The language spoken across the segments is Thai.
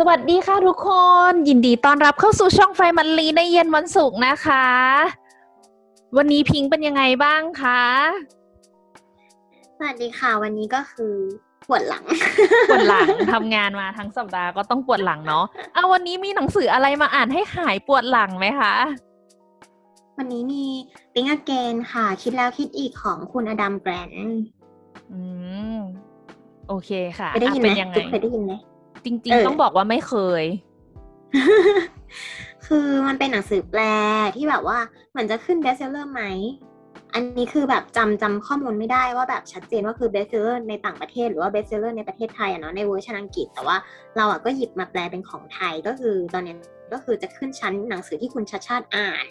สวัสดีค่ะทุกคน ยินดีต้อนรับเข้าสู่ช่องไฟมันลีในเย็นวันศุกร์นะคะ วันนี้พิงค์เป็นยังไงบ้างคะสวัสดีค่ะ วันนี้ก็คือปวดหลังปวดหลังทำงานมาทั้งสัปดาห์ก็ต้องปวดหลังเนาะเอาวันนี้มีหนังสืออะไรมาอ่านให้หายปวดหลังไหมคะ วันนี้มี Think Again ค่ะ คิดแล้วคิดอีกของคุณอดัมแกรนอืม โอเคค่ะเคยได้ยินไหมอะเป็นยังไงจุ๊บเคยได้ยินไหม จริงเออๆต้องบอกว่าไม่เคย คือมันเป็นหนังสือแปลที่แบบว่าเหมือนจะขึ้น bestseller ไหม อันนี้คือแบบจำจำข้อมูลไม่ได้ว่าแบบชัดเจนว่าคือ bestseller ในต่างประเทศหรือว่า bestseller ในประเทศไทยอะเนาะในเวอร์ชันอังกฤษ แต่ว่าเราอะก็หยิบมาแปลเป็นของไทยก็คือตอนเนี้ยก็คือจะขึ้นชั้นหนังสือที่คุณชัชชาติอ่าน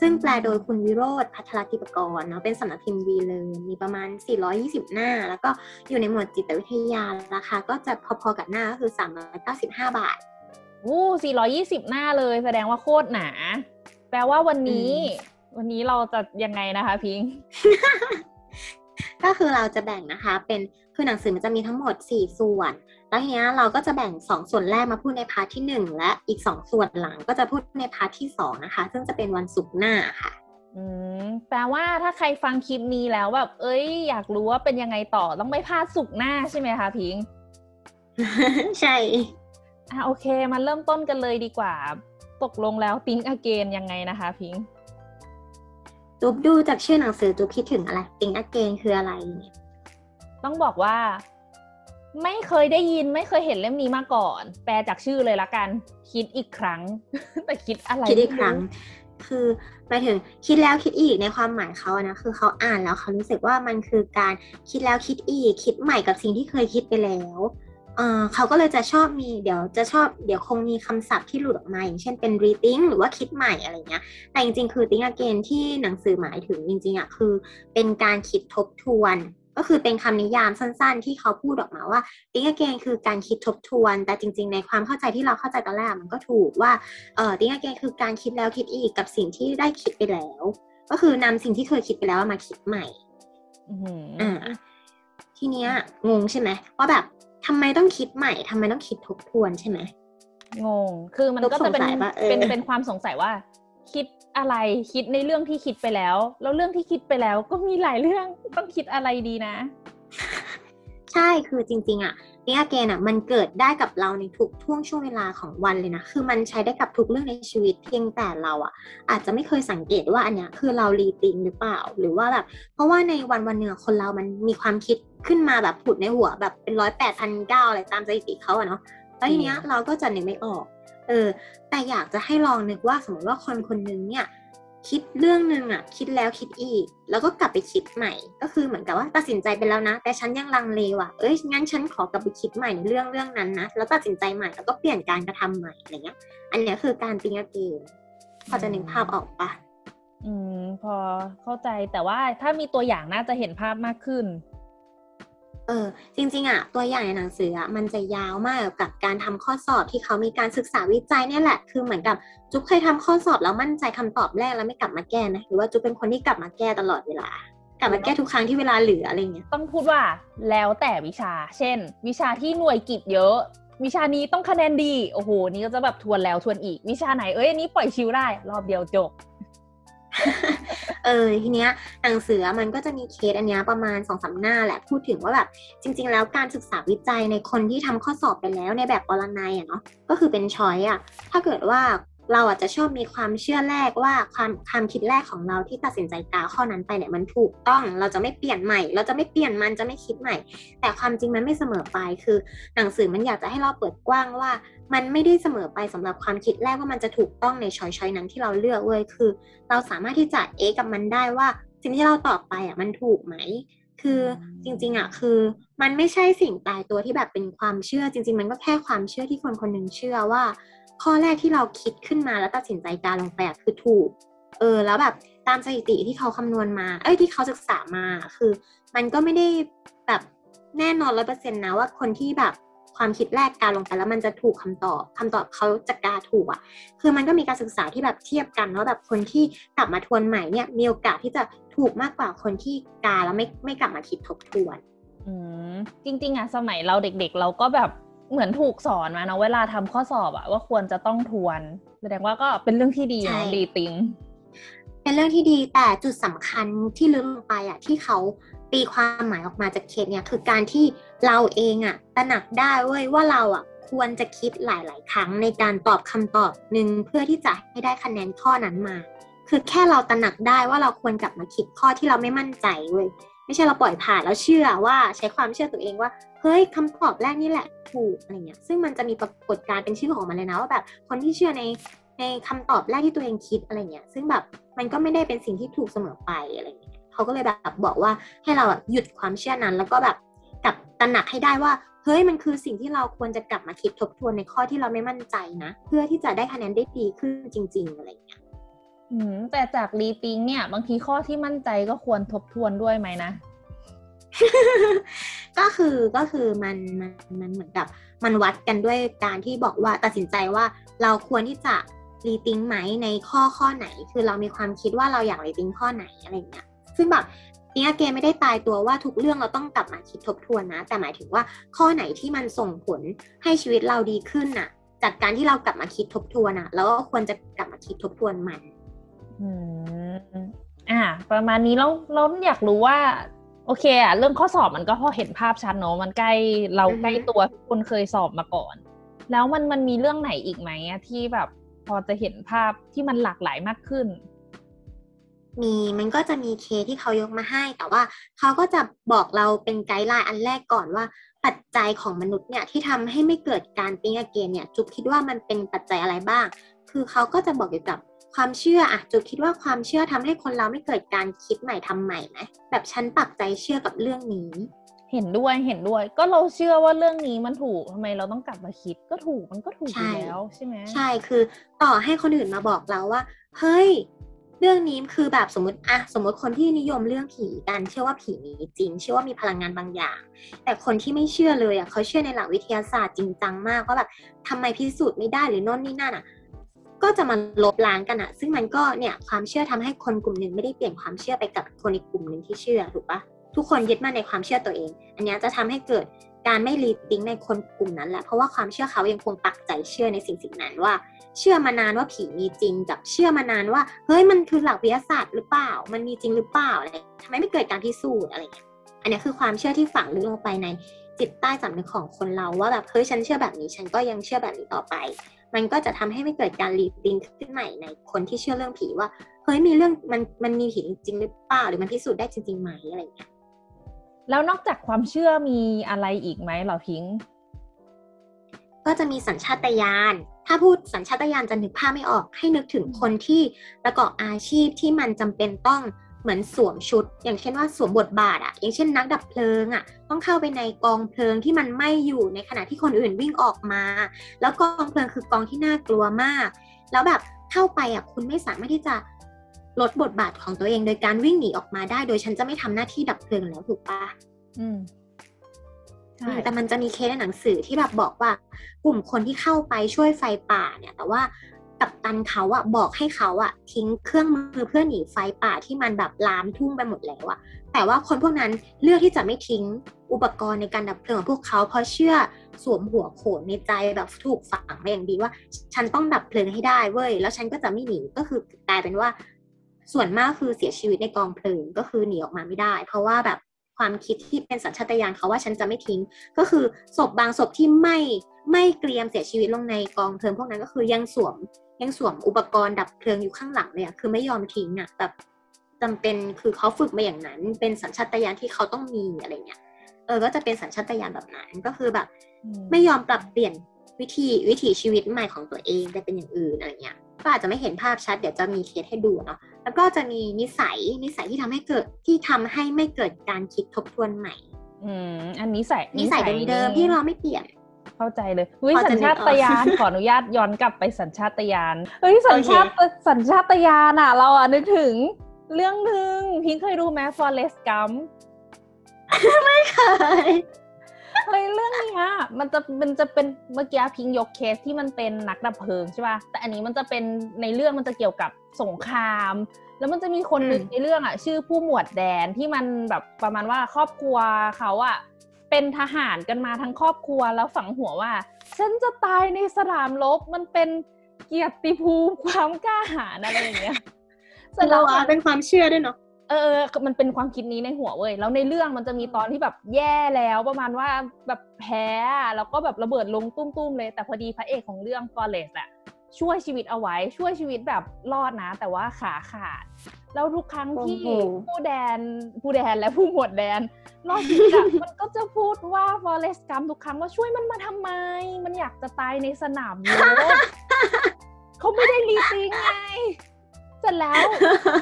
ซึ่งแปลโดยคุณวิโรจน์ ภัทรทีปกรเนาะเป็นสำนักพิมพ์วีเลิร์นมีประมาณ 420 หน้า แล้วก็อยู่ในหมวดจิตวิทยาราคาก็จะพอๆกับหน้าก็คือ 395 บาทโอ้420 หน้าเลยแสดงว่าโคตรหนา แปลว่าวันนี้ วันนี้เราจะยังไงนะคะพิงค์ก็คือเราจะแบ่งนะคะ เป็นคือหนังสือมันจะมีทั้งหมด 4 ส่วน แล้วทีเนี้ยเราก็จะแบ่ง 2 ส่วนแรกมาพูดใน part ที่ 1 และอีก 2 ส่วนหลังก็จะพูดใน part ที่ 2 นะคะ ซึ่งจะเป็นวันศุกร์หน้าค่ะ อืมแปลว่าถ้าใครฟังคลิปนี้แล้วแบบเอ้ย อยากรู้ว่าเป็นยังไงต่อต้องไม่พลาดสุกร์หน้าใช่ไหมคะพิงค์ใช่อะโอเคมาเริ่มต้นกันเลยดีกว่า ตกลงแล้วติ้งอเกนยังไงนะคะ พิงค์จุ๊บดูจากชื่อหนังสือจุ๊บคิดถึงอะไร Think Again คืออะไรเนี่ยต้องบอกว่า ไม่เคยได้ยินไม่เคยเห็นเล่มนี้มาก่อน แปลจากชื่อเลยละกัน คิดอีกครั้ง แต่คิดอะไรคิดอีกไม่ครั้ง คือหมายถึงคิดแล้วคิดอีกในความหมายเขาอะนะคือเขาอ่านแล้วเขารู้สึกว่ามันคือการคิดแล้วคิดอีก คิดใหม่กับสิ่งที่เคยคิดไปแล้วเอ่อเขาก็เลยจะชอบมีเดี๋ยวจะชอบเดี๋ยวคงมีคำศัพท์ที่หลุดออกมาอย่างเช่นเป็น reading หรือว่าคิดใหม่อะไรเงี้ย แต่จริงๆ คือ think again ที่หนังสือหมายถึงจริงๆอะคือ เป็นการคิดทบทวน ก็คือเป็นคำนิยามสั้นๆ ที่เขาพูดออกมาว่า think again คือการคิดทบทวน แต่จริง ๆ ในความเข้าใจที่เราเข้าใจตอนแรกมันก็ถูกว่าเอ่อ think again คือการคิดแล้วคิดอีกกับสิ่งที่ได้คิดไปแล้ว ก็คือนำสิ่งที่เคยคิดไปแล้วมาคิดใหม่อื้อหืออ่าทีเนี้ยงงใช่ไหมว่าแบบทำไมต้องคิดใหม่ทำไมต้องคิดทบทวนใช่ไหมงง คือมันก็จะเป็นสงสัยปะเออเป็นเป็นความสงสัยว่า คิดอะไรคิดในเรื่องที่คิดไปแล้ว แล้วเรื่องที่คิดไปแล้วก็มีหลายเรื่องต้องคิดอะไรดีนะ ใช่คือจริง ๆ อะนี่อาเกนอะมันเกิดได้กับเราในทุกช่วงช่วงเวลาของวันเลยนะ คือมันใช้ได้กับทุกเรื่องในชีวิตเพียงแต่เราอะ อาจจะไม่เคยสังเกตว่าอันเนี้ยคือเรารีติงหรือเปล่า หรือว่าแบบ เพราะว่าในวันวันหนึ่งอคนเรามันมีความคิดขึ้นมาแบบผุดในหัวแบบเป็นร้อยแปดพันเก้าอะไรตามสถิติเขาอะเนาะแล้วทีเนี้ยเราก็จะนึกไม่ออก ออ แต่อยากจะให้ลองนึกว่าสมมติว่าคนคนนึงเนี่ยคิดเรื่องหนึ่งอะคิดแล้วคิดอีก แล้วก็กลับไปคิดใหม่ ก็คือเหมือนกับว่าตัดสินใจไปแล้วนะ แต่ฉันยังลังเลว่ะเอ้ยงั้นฉันขอกลับไปคิดใหม่ในเรื่องเรื่องนั้นนะแล้วตัดสินใจใหม่แล้วก็เปลี่ยนการกระทำใหม่อะไรเงี้ย อันเนี้ยคือการติงเกมพอจะนึกภาพออกปะอืม พอเข้าใจแต่ว่าถ้ามีตัวอย่างน่าจะเห็นภาพมากขึ้น เออจริงๆอะตัวอย่างในหนังสืออะมันจะยาวมากกับการทำข้อสอบที่เขามีการศึกษาวิจัยเนี่ยแหละ คือเหมือนกับจุ๊บเคยทำข้อสอบแล้วมั่นใจคำตอบแรกแล้วไม่กลับมาแก้ไหมหรือว่าจุ๊บเป็นคนที่กลับมาแก้ตลอดเวลากลับมาแก้ทุกครั้งที่เวลาเหลืออะไรเงี้ยต้องพูดว่าแล้วแต่วิชา เช่น วิชาที่หน่วยกิจเยอะ วิชานี้ต้องคะแนนดีโอ้โหนี่ก็จะแบบทวนแล้วทวนอีกวิชาไหนเอ้ยนนี้ปล่อยชิวได้ รอบเดียวจบ เออทีเนี้ยหนังสือมันก็จะมีเคสอันเนี้ยประมาณสองสามหน้าแหละพูดถึงว่าแบบจริง ๆ แล้วการศึกษาวิจัยในคนที่ทำข้อสอบไปแล้วในแบบปรนัยอะเนาะก็คือเป็นช้อยอะถ้าเกิดว่า เราอาจจะชอบมีความเชื่อแรกว่าความความคิดแรกของเราที่ตัดสินใจกาข้อนั้นไปเนี่ยมันถูกต้องเราจะไม่เปลี่ยนใหม่ เราจะไม่เปลี่ยนมันจะไม่คิดใหม่ แต่ความจริงมันไม่เสมอไปคือ หนังสือมันอยากจะให้เราเปิดกว้างว่า มันไม่ได้เสมอไปสำหรับความคิดแรกว่ามันจะถูกต้องในช้อยช้อยนั้นที่เราเลือกเว้ยคือ เราสามารถที่จะเอะกับมันได้ว่า สิ่งที่เราตอบไปอะมันถูกไหมคือจริงๆอะคือมันไม่ใช่สิ่งตายตัวที่แบบเป็นความเชื่อจริง ๆ มันก็แค่ความเชื่อที่คนคนหนึ่งเชื่อว่า ข้อแรกที่เราคิดขึ้นมาแล้วตัดสินใจการลงไปคือถูก เออ แล้วแบบตามสถิติที่เขาคำนวณมา เอ้ยที่เขาศึกษามาคือ มันก็ไม่ได้แบบแน่นอนร้อยเปอร์เซ็นต์นะว่าคนที่แบบความคิดแรกการลงไปแล้วมันจะถูกคำตอบคำตอบเขาจะกาถูกอะ คือมันก็มีการศึกษาที่แบบเทียบกันว่าแบบคนที่กลับมาทวนใหม่เนี่ยมีโอกาสที่จะถูกมากกว่าคนที่กาแล้วไม่ไม่กลับมาคิดทบทวน อืมจริง ๆอะสมัยเราเด็กๆ เราก็แบบ เหมือนถูกสอนมาเนาะเวลาทำข้อสอบอะว่าควรจะต้องทวน แสดงว่าก็เป็นเรื่องที่ดีใช่เนาะดีติง เป็นเรื่องที่ดีแต่จุดสำคัญที่ลึกลงไปอะที่เขาตีความหมายออกมาจากเคสเนี่ยคือการที่เราเองอะตระหนักได้เว้ยว่าเราอะควรจะคิดหลาย ๆ ครั้งในการตอบคำตอบหนึ่งเพื่อที่จะให้ได้คะแนนข้อนั้นมา คือแค่เราตระหนักได้ว่าเราควรกลับมาคิดข้อที่เราไม่มั่นใจเว้ย ไม่ใช่เราปล่อยผ่านแล้วเชื่อว่าใช้ความเชื่อตัวเองว่าเฮ้ยคำตอบแรกนี่แหละถูกอะไรเงี้ยซึ่งมันจะมีปรากฏการณ์เป็นชื่อของมันเลยนะว่าแบบคนที่เชื่อในในคำตอบแรกที่ตัวเองคิดอะไรเงี้ยซึ่งแบบมันก็ไม่ได้เป็นสิ่งที่ถูกเสมอไปอะไรเงี้ยเขาก็เลยแบบบอกว่าให้เราหยุดความเชื่อนั้น แล้วก็แบบกลับตระหนักให้ได้ว่าเฮ้ยมันคือสิ่งที่เราควรจะกลับมาคิดทบทวนในข้อที่เราไม่มั่นใจนะ เพื่อที่จะได้คะแนนได้ดีขึ้นจริง ๆ อะไรเงี้ย อืมแต่จากรีติงเนี่ย บางทีข้อที่มั่นใจก็ควรทบทวนด้วยไหมนะ ก็คือก็คือมันมันมันเหมือนกับ มันวัดกันด้วยการที่บอกว่าตัดสินใจว่าเราควรที่จะรีติงไหมในข้อข้อไหน คือเรามีความคิดว่าเราอยากรีติงข้อไหนอะไรเงี้ยซึ่งแบบเนี่ยเกมไม่ได้ตายตัวว่าทุกเรื่องเราต้องกลับมาคิดทบทวนนะ แต่หมายถึงว่าข้อไหนที่มันส่งผลให้ชีวิตเราดีขึ้นน่ะ จากการที่เรากลับมาคิดทบทวนอะ แล้วก็ควรจะกลับมาคิดทบทวนมัน อืมอ่า ประมาณนี้แล้วเราอยากรู้ว่า โอเคอะเรื่องข้อสอบมันก็พอเห็นภาพชัดเนอะมันใกล้เราอือฮึใกล้ตัวทุกคนเคยสอบมาก่อน แล้วมันมันมีเรื่องไหนอีกไหมอะที่แบบพอจะเห็นภาพที่มันหลากหลายมากขึ้น มีมันก็จะมีเคสที่เขายกมาให้ แต่ว่าเขาก็จะบอกเราเป็นไกด์ไลน์อันแรกก่อนว่า ปัจจัยของมนุษย์เนี่ยที่ทำให้ไม่เกิดการติ้งอาเกนเนี่ย จุ๊บคิดว่ามันเป็นปัจจัยอะไรบ้าง คือเขาก็จะบอกเกี่ยวกับ ความเชื่ออะจุ๊บคิดว่าความเชื่อทำให้คนเราไม่เกิดการคิดใหม่ทำใหม่ไหมแบบฉันปักใจเชื่อกับเรื่องนี้ เห็นด้วยเห็นด้วย ก็เราเชื่อว่าเรื่องนี้มันถูกทำไมเราต้องกลับมาคิดก็ถูกมันก็ถูกอยู่ใช่แล้วใช่ไหมใช่คือต่อให้คนอื่นมาบอกเราว่า เฮ้ย เรื่องนี้คือแบบสมมติอะสมมติคนที่นิยมเรื่องผีกันเชื่อว่าผีมีจริง เชื่อว่ามีพลังงานบางอย่าง แต่คนที่ไม่เชื่อเลยอะเขาเชื่อในหลักวิทยาศาสตร์จริงจังมากว่าแบบทำไมพิสูจน์ไม่ได้หรือโน่นนี่นั่นอะ ก็จะมาลบล้างกันอะซึ่งมันก็เนี่ยความเชื่อทำให้คนกลุ่มหนึ่งไม่ได้เปลี่ยนความเชื่อไปกับคนอีกกลุ่มหนึ่งที่เชื่อถูกปะทุกคนยึดมั่นในความเชื่อตัวเอง อันนี้จะทำให้เกิดการไม่รีติ้งในคนกลุ่มนั้นแหละเพราะว่าความเชื่อเขายังคงปักใจเชื่อในสิ่งสิ่งนั้นว่า เชื่อมานานว่าผีมีจริงกับเชื่อมานานว่าเฮ้ยมันคือหลักวิทยาศาสตร์หรือเปล่า มันมีจริงหรือเปล่าอะไรทำไมไม่เกิดการพิสูจน์อะไรเงี้ยอันนี้คือความเชื่อที่ฝังลึกลงไปในจิตใต้สำนึกของคนเราว่าแบบเฮ้ยฉันเชื่อแบบนี้ฉันก็ยังเชื่อแบบนี้ต่อไป มันก็จะทำให้ไม่เกิดการรีติงขึ้นใหม่ในคนที่เชื่อเรื่องผีว่าเฮ้ยมีเรื่องมันมันมีผีจริงหรือเปล่าหรือมันพิสูจน์ได้จริงๆไหมอะไรเงี้ยแล้วนอกจากความเชื่อมีอะไรอีกไหมเหรอพิงค์ก็จะมีสัญชาตญาณถ้าพูดสัญชาตญาณจะนึกภาพไม่ออกให้นึกถึงคนที่ประกอบอาชีพที่มันจำเป็นต้อง เหมือนสวมชุด อย่างเช่นว่าสวมบทบาทอะอย่างเช่นนักดับเพลิงอะต้องเข้าไปในกองเพลิงที่มันไหม้อยู่ในขณะที่คนอื่นวิ่งออกมา แล้วกองเพลิงคือกองที่น่ากลัวมาก แล้วแบบเข้าไปอะคุณไม่สามารถที่จะลดบทบาทของตัวเองโดยการวิ่งหนีออกมาได้ โดยฉันจะไม่ทำหน้าที่ดับเพลิงแล้วถูกปะอืมใช่แต่มันจะมีเคสในหนังสือที่แบบบอกว่ากลุ่มคนที่เข้าไปช่วยไฟป่าเนี่ย แต่ว่า กัปตันเขาอะบอกให้เขาอะทิ้งเครื่องมือเพื่อหนีไฟป่าที่มันแบบลามทุ่งไปหมดแล้วอะแต่ว่าคนพวกนั้นเลือกที่จะไม่ทิ้งอุปกรณ์ในการดับเพลิงของพวกเขาเพราะเชื่อสวมหัวโขนในใจแบบถูกฝังมาอย่างดีว่า ฉันต้องดับเพลิงให้ได้เว้ยแล้วฉันก็จะไม่หนีก็คือกลายเป็นว่า ส่วนมากคือเสียชีวิตในกองเพลิงก็คือหนีออกมาไม่ได้ เพราะว่าแบบความคิดที่เป็นสัญชาตญาณเขาว่าฉันจะไม่ทิ้ง ก็คือศพบางศพที่ไม่ไม่เกรียมเสียชีวิตลงในกองเพลิงพวกนั้นก็คือยังสวม ยังสวมอุปกรณ์ดับเพลิงอยู่ข้างหลังเลยอะคือไม่ยอมทิ้งอะแบบจำเป็นคือเขาฝึกมาอย่างนั้น เป็นสัญชาตญาณที่เขาต้องมีอะไรเงี้ยเออก็จะเป็นสัญชาตญาณแบบนั้นก็คือแบบ ไม่ยอมปรับเปลี่ยนวิธีวิถีชีวิตใหม่ของตัวเองแต่เป็นอย่างอื่นอะไรเงี้ยก็อาจจะไม่เห็นภาพชัดเดี๋ยวจะมีเคสให้ดูเนาะแล้วก็จะมีนิสัยนิสัยที่ทำให้เกิดที่ทำให้ไม่เกิดการคิดทบทวนใหม่ อืมอันนี้ใส่นิสัยเดิมๆที่เราไม่เปลี่ยน เข้าใจเลยเฮ้ยพอจะสัญชาตญาณนึกออกขออนุญาตย้อนกลับไปสัญชาตญาณเฮ้ยสัญชาตสัญชาตญาณอะ เราอะนึกถึงเรื่องหนึ่งพิงเคยดูไหม Forrest Gump เคยเฮ้ยเรื่องเนี้ยมันจะมันจะเป็นเมื่อกี้พิงยกเคสที่มันเป็นนักดับเพลิงใช่ป่ะแต่อันนี้มันจะเป็นในเรื่องมันจะเกี่ยวกับสงคราม แล้วมันจะมีคนหนึ่งอืมในเรื่องอะ ชื่อผู้หมวดแดนที่มันแบบประมาณว่าครอบครัวเขาอะ เป็นทหารกันมาทั้งครอบครัวแล้วฝังหัวว่า ฉันจะตายในสนามรบมันเป็นเกียรติภูมิความกล้าหาญอะไรอย่างเงี้ยเสร็จเราแล้วอะอะเป็นความเชื่อด้วยเนาะเออ มันเป็นความคิดนี้ในหัวเว้ย แล้วในเรื่องมันจะมีตอนที่แบบแย่แล้วประมาณว่าแบบแพ้อะแล้วก็แบบระเบิดลงตุ้มๆเลย แต่พอดีพระเอกของเรื่องฟอเรสอะ ช่วยชีวิตเอาไว้ ช่วยชีวิตแบบรอดนะ แต่ว่าขาขาด แล้วทุกครั้งที่โอ้โหผู้แดนผู้แดนและผู้หมวดแดน รอดชีวิตอะมันก็จะพูดว่าฟอเรสกัมทุกครั้งว่าช่วยมันมาทำไม มันอยากจะตายในสนามรบเขาไม่ได้รีติงไง เสร็จแล้ว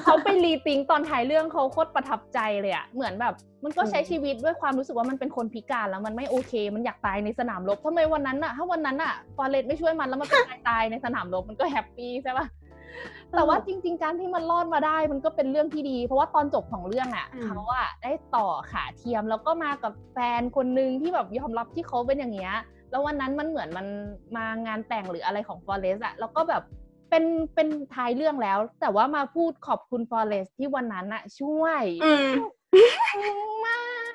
เขาไปรีติงตอนถ่ายเรื่องเขาโคตรประทับใจเลยอะเหมือนแบบ มันก็ใช้อืมชีวิตด้วยความรู้สึกว่ามันเป็นคนพิการแล้วมันไม่โอเค มันอยากตายในสนามรบทำไมวันนั้นอะถ้าวันนั้นอะฟอเรสไม่ช่วยมันแล้วมันไปตายตายในสนามรบมันก็ happy ใช่ปะแต่ว่าจริง ๆ การที่มันรอดมาได้มันก็เป็นเรื่องที่ดี เพราะว่าตอนจบของเรื่องอะอืมเขาอะได้ต่อขาเทียมแล้วก็มากับแฟนคนหนึ่งที่แบบยอมรับที่เขาเป็นอย่างเงี้ยแล้ววันนั้นมันเหมือนมันมางานแต่งหรืออะไรของฟอเรสอะแล้วก็แบบ เป็นเป็นท้ายเรื่องแล้ว แต่ว่ามาพูดขอบคุณฟอเรสที่วันนั้นอะช่วยอืมซึ้งมาก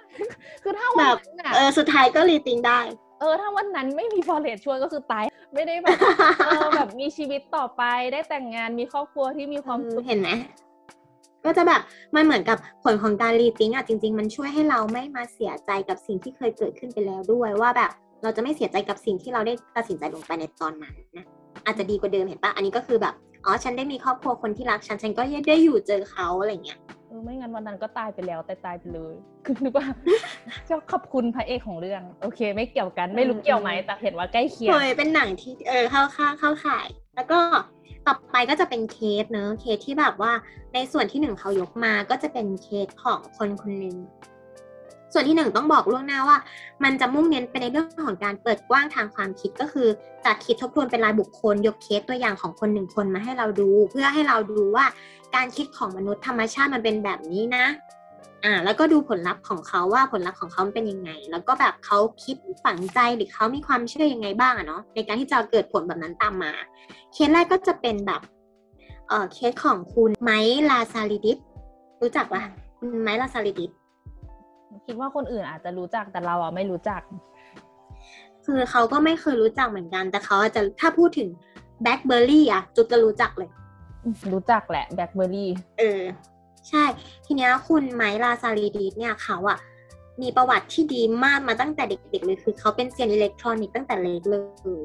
คือถ้าวันนั้นอะเออสุดท้ายก็รีติงได้ เออ ถ้าวันนั้นไม่มีฟอเรสช่วยก็คือตายไม่ได้แบบเออแบบมีชีวิตต่อไปได้แต่งงานมีครอบครัวที่มีความสุขเห็นไหมก็จะแบบมันเหมือนกับผลของการรีติงอะจริง ๆ มันช่วยให้เราไม่มาเสียใจกับสิ่งที่เคยเกิดขึ้นไปแล้วด้วยว่าแบบเราจะไม่เสียใจกับสิ่งที่เราได้ตัดสินใจลงไปในตอนนั้นนะ อาจจะดีกว่าเดิมเห็นปะอันนี้ก็คือแบบอ๋อฉันได้มีครอบครัวคนที่รักฉันฉันก็ได้อยู่เจอเขาอะไรเงี้ยเออไม่งั้นวันนั้นก็ตายไปแล้วแต่ตายไปเลคือนึกว่าจะขอบคุณพระเอกของเรื่อง โอเค ไม่เกี่ยวกันไม่รู้อืมเกี่ยวไหมแต่เห็นว่าใกล้เคียงเฮ้ยเป็นหนังที่เออเข้าข้างเข้าข่าย แล้วก็ต่อไปก็จะเป็นเคสเนอะเคสที่แบบว่าในส่วนที่หนึ่งเขายกมาก็จะเป็นเคสของคนคนหนึ่ง ส่วนที่หนึ่งต้องบอกล่วงหน้าว่า มันจะมุ่งเน้นไปในเรื่องของการเปิดกว้างทางความคิดก็คือจะคิดทบทวนเป็นรายบุคคล ยกเคสตัวอย่างของคนหนึ่งคนมาให้เราดู เพื่อให้เราดูว่าการคิดของมนุษย์ธรรมชาติมันเป็นแบบนี้นะอ่าแล้วก็ดูผลลัพธ์ของเขาว่าผลลัพธ์ของเขาเป็นยังไง แล้วก็แบบเขาคิดฝังใจหรือเขามีความเชื่อยังไงบ้างอะเนาะในการที่จะเกิดผลแบบนั้นตามมา เคสแรกก็จะเป็นแบบเออเคสของคุณไมลาซาลิดิสรู้จักปะคุณไมลาซาลิดิส คิดว่าคนอื่นอาจจะรู้จักแต่เราอะไม่รู้จัก คือเขาก็ไม่เคยรู้จักเหมือนกัน แต่เขาอาจจะถ้าพูดถึงBlackBerry อะจุ๊บจะรู้จักเลย รู้จักแหละ BlackBerryเออ ใช่ ทีเนี้ยคุณ Mike Lazaridis เนี่ยเขาอะมีประวัติที่ดีมากมาตั้งแต่เด็กๆเลยคือเขาเป็นเซียนอิเล็กทรอนิกส์ตั้งแต่เล็กเลย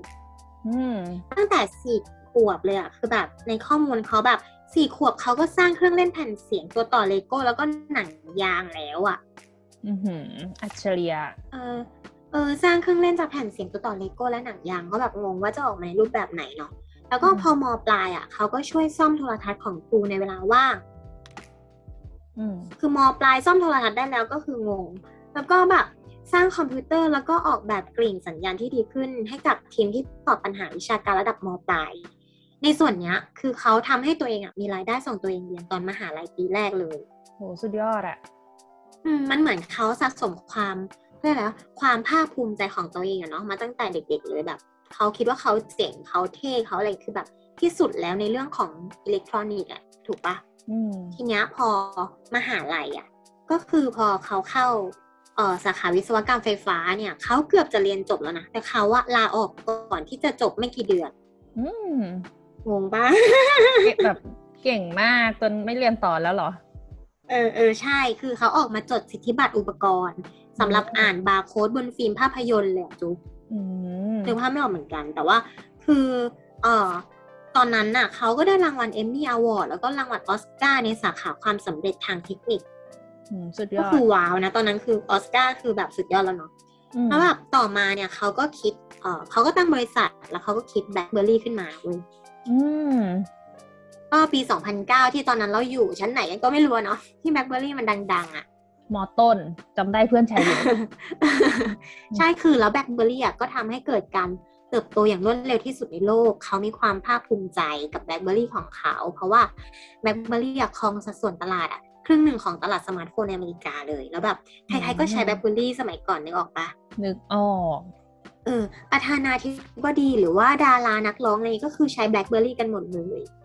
อืมตั้งแต่สี่ขวบเลยอะคือแบบในข้อมูลเขาแบบสี่ขวบเขาก็สร้างเครื่องเล่นแผ่นเสียงตัวต่อเลโก้แล้วก็หนังยางแล้วอะ อือหืออัจฉริยะเออเออสร้างเครื่องเล่นจากแผ่นเสียงตัวต่อเลโก้และหนังยางก็แบบงงว่าจะออกมาในรูปแบบไหนเนาะแล้วก็อืมพอมปลายอะเขาก็ช่วยซ่อมโทรทัศน์ของครูในเวลาว่างอืมคือมปลายซ่อมโทรทัศน์ได้แล้วก็คืองง แล้วก็แบบสร้างคอมพิวเตอร์แล้วก็ออกแบบกลิ่นสัญญาณที่ดีขึ้น ให้กับทีมที่ตอบปัญหาวิชาการระดับมปลาย ในส่วนเนี้ยคือเขาทำให้ตัวเองอะมีรายได้ส่งตัวเองเรียนตอนมหาลัยปีแรกเลยโหสุดยอดอะอื มมันเหมือนเขาสะสมความเรียกอะไรวะความภาคภูมิใจของตัวเองอะเนาะมาตั้งแต่เด็ก ๆ เลยแบบเขาคิดว่าเขาเจ๋งเขาเท่เขาอะไรคือแบบที่สุดแล้วในเรื่องของอิเล็กทรอนิกส์อะถูกปะอืมทีเนี้ยพอมหาลัยอะก็คือพอเขาเข้าเอ่อสาขาวิศวกรรมไฟฟ้าเนี่ยเขาเกือบจะเรียนจบแล้วนะ แต่เขาอะลาออกก่อนที่จะจบไม่กี่เดือนอืมงงปะเก่งแบบเก่งมากจนไม่เรียนต่อแล้วเหรอ เออเออใช่ คือเขาออกมาจดสิทธิบัตรอุปกรณ์สำหรับอ่านบาร์โค้ดบนฟิล์มภาพยนตร์เลยอะจุ๊บอืมนึกภาพไม่ออกเหมือนกัน แต่ว่าคือเอ่อตอนนั้นน่ะเขาก็ได้รางวัล Emmy Award แล้วก็รางวัลออสการ์ในสาขาความสำเร็จทางเทคนิคอืมสุดยก็อดคือว้าวนะ ตอนนั้นคือออสการ์คือแบบสุดยอดแล้วเนาะอืมแล้วแบบต่อมาเนี่ยเขาก็คิดเออเขาก็ตั้งบริษัทแล้วเขาก็คิด BlackBerry ขึ้นมาเว้ยอืม ก็ปี 2009 ที่ตอนนั้นเราอยู่ชั้นไหนกันก็ไม่รู้อะเนาะที่ BlackBerry มันดัง ๆอะม.ต้นจำได้เพื่อนแชร์อยู่ใช่คือแล้ว BlackBerry อะก็ทำให้เกิดการเติบโตอย่างรวดเร็วที่สุดในโลก เขามีความภาคภูมิใจกับ BlackBerry ของเขา เพราะว่า BlackBerry ครองสัดส่วนตลาดอะครึ่งหนึ่งของตลาดสมาร์ทโฟนในอเมริกาเลย แล้วแบบใครๆก็ใช้ BlackBerry สมัยก่อนนึกออกปะนึกออกเออประธานาธิบดีหรือว่าดารานักร้องอะไรก็คือใช้ BlackBerry กันหมดเลยอืม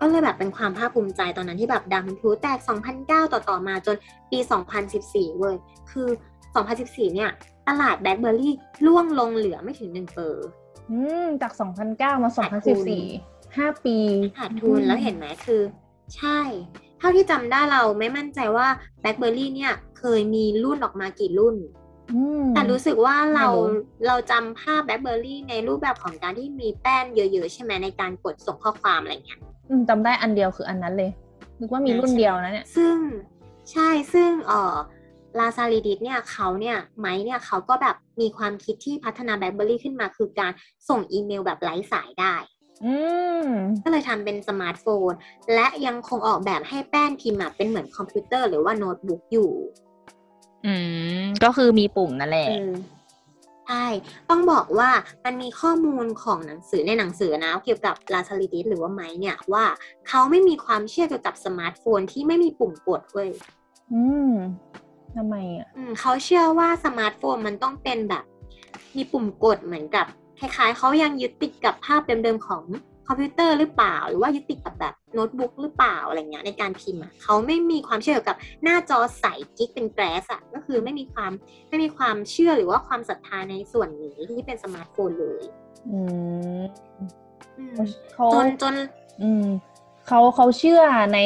ก็เลยแบบเป็นความภาคภูมิใจตอนนั้นที่แบบดังพลุแตก 2009 ต่อต่อมาจนปี 2014 เว้ย คือ 2014 เนี่ย ตลาด BlackBerry ร่วงลงเหลือไม่ถึง1เปอร์อืมจาก 2009 มาขาดทุน2014 5 ปีขาดทุนแล้วเห็นไหมคือ ใช่ เท่าที่จำได้เราไม่มั่นใจว่าแบล็คเบอรี่เนี่ย เคยมีรุ่นออกมากี่รุ่นอืม แต่รู้สึกว่าเราไม่รู้เราจำภาพแบล็คเบอรี่ในรูปแบบของการที่มีแป้นเยอะๆ ใช่ไหมในการกดส่งข้อความอะไรเงี้ยอืมจำได้อันเดียวคืออันนั้นเลยนึกว่ามีรุ่นเดียวนะเนี่ย ซึ่งใช่ซึ่งเอ่อลาซาลิดิสเนี่ยเขาเนี่ยไม้เนี่ยเขาก็แบบมีความคิดที่พัฒนาแบล็คเบอรี่ขึ้นมา คือการส่งอีเมลแบบไร้สายได้อืมก็เลยทำเป็นสมาร์ทโฟน และยังคงออกแบบให้แป้นพิมพ์อะเป็นเหมือนคอมพิวเตอร์หรือว่าโน้ตบุ๊กอยู่ อืม ก็คือมีปุ่มนั่นแหละเออใช่ ต้องบอกว่ามันมีข้อมูลของหนังสือในหนังสือนะ เกี่ยวกับลาซาริดิสหรือว่าไมค์เนี่ยว่าเขาไม่มีความเชื่อเกี่ยวกับสมาร์ทโฟนที่ไม่มีปุ่มกดเว้ย อืมทำไมอะอืมเขาเชื่อว่าสมาร์ทโฟนมันต้องเป็นแบบ มีปุ่มกดเหมือนกับ คล้ายๆเขายังยึดติดกับภาพเดิมๆของ คอมพิวเตอร์หรือเปล่า หรือว่ายึดติดกับแบบโน้ตบุ๊กหรือเปล่าอะไรเงี้ยในการพิมพ์อะเขาไม่มีความเชื่อเกี่ยวกับหน้าจอใสกิ๊กเป็น glass อะก็คือไม่มีความไม่มีความเชื่อหรือว่าความศรัทธาในส่วนนี้ที่เป็นสมาร์ทโฟนเลยอืมอืมเขาจนจนอืมเขาเขาเชื่อใน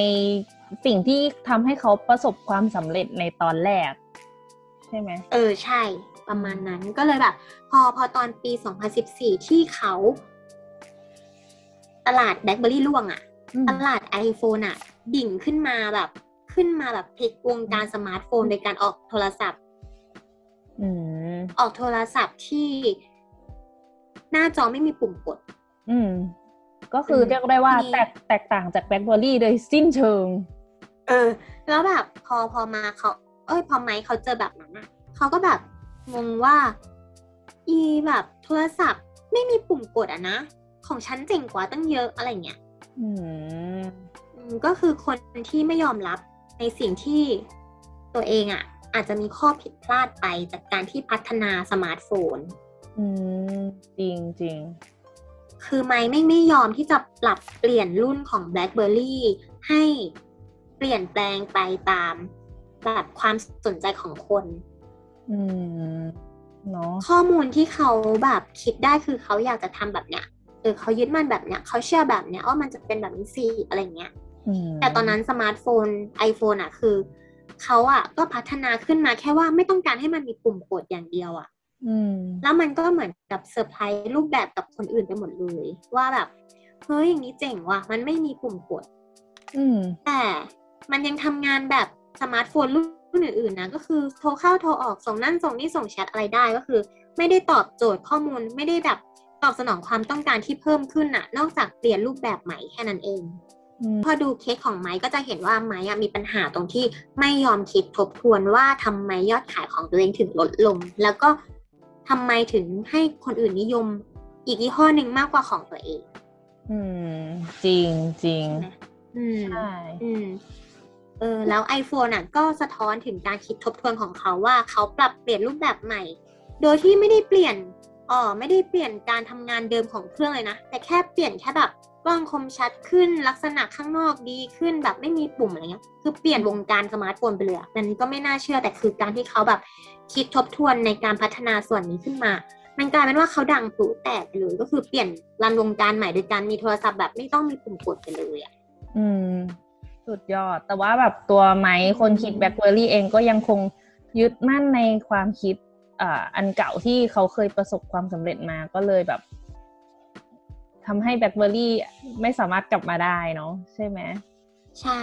สิ่งที่ทำให้เขาประสบความสำเร็จในตอนแรก ใช่ไหมเออใช่ประมาณนั้นก็เลยแบบ พอพอตอนปี 2014 ที่เขา ตลาด BlackBerry ร่วงอะอืมตลาด iPhone อะดิ่งขึ้นมาแบบ ขึ้นมาแบบพลิกวงการสมาร์ทโฟนโดยการออกโทรศัพท์อืมออกโทรศัพท์ที่หน้าจอไม่มีปุ่มกด อืม ก็คืออืมเรียกได้ว่าทีนี้แตกแตกต่างจาก BlackBerry โดยสิ้นเชิง เออ แล้วแบบพอพอมาเขา เอ้ย พอไมค์เขาเจอแบบนั้นอะเขาก็แบบงงว่า อีแบบโทรศัพท์ไม่มีปุ่มกดอะนะ ของฉันเจ๋งกว่าตั้งเยอะอะไรเงี้ยอืมอืมก็คือคนที่ไม่ยอมรับในสิ่งที่ตัวเองอะอาจจะมีข้อผิดพลาดไปจากการที่พัฒนาสมาร์ทโฟน อืม จริงจริงคือไมค์ไม่ไม่ยอมที่จะปรับเปลี่ยนรุ่นของ BlackBerry ให้เปลี่ยนแปลงไปตามแบบความสนใจของคน อืมเนาะข้อมูลที่เขาแบบคิดได้คือเขาอยากจะทำแบบเนี้ย เออเขายึดมั่นแบบเนี้ยเขาเชื่อแบบเนี้ยว่ามันจะเป็นแบบนี้สิอะไรเงี้ยอืมแต่ตอนนั้นสมาร์ทโฟน iPhone อะคือเขาอะก็พัฒนาขึ้นมาแค่ว่าไม่ต้องการให้มันมีปุ่มกดอย่างเดียวอะอืมแล้วมันก็เหมือนกับเซอร์ไพรส์รูปแบบกับคนอื่นไปหมดเลย ว่าแบบเฮ้ยอย่างนี้เจ๋งว่ะ มันไม่มีปุ่มกดอืมแต่มันยังทำงานแบบสมาร์ทโฟนรุ่นอื่นๆนะก็คือโทรเข้าโทรออกส่งนั่นส่งนี่ส่งแชทอะไรได้ก็คือ ไม่ได้ตอบโจทย์ข้อมูลไม่ได้แบบ ตอบสนองความต้องการที่เพิ่มขึ้นน่ะ นอกจากเปลี่ยนรูปแบบใหม่แค่นั้นเองอืมพอดูเคสของไมค์ก็จะเห็นว่าไมค์อะมีปัญหาตรงที่ไม่ยอมคิดทบทวนว่าทำไมยอดขายของตัวเองถึงลดลง แล้วก็ทำไมถึงให้คนอื่นนิยม อีกยี่ห้อหนึ่งมากกว่าของตัวเอง อืม จริงจริงใช่ไหมอืมใช่อืมเออแล้ว iPhone อะ ก็สะท้อนถึงการคิดทบทวนของเขาว่าเขาปรับเปลี่ยนรูปแบบใหม่ โดยที่ไม่ได้เปลี่ยน อ๋อไม่ได้เปลี่ยนการทำงานเดิมของเครื่องเลยนะ แต่แค่เปลี่ยนแค่แบบกล้องคมชัดขึ้นลักษณะข้างนอกดีขึ้นแบบไม่มีปุ่มอะไรเงี้ยคือเปลี่ยนวงการสมาร์ทโฟนไปเลยอะมันก็ไม่น่าเชื่อแต่คือการที่เขาแบบคิดทบทวนในการพัฒนาส่วนนี้ขึ้นมา มันกลายเป็นว่าเขาดังปลุแตกไปเลยก็คือเปลี่ยนรันวงการใหม่โดยการมีโทรศัพท์แบบไม่ต้องมีปุ่มกดไปเลยอะอืม สุดยอด แต่ว่าแบบตัวไม้คนคิดแบ็คเบอรี่เองก็ยังคงยึดมั่นในความคิด อ่าอันเก่าที่เขาเคยประสบความสำเร็จมาก็เลยแบบทำให้แบล็คเบอรี่ไม่สามารถกลับมาได้เนาะใช่ไหมใช่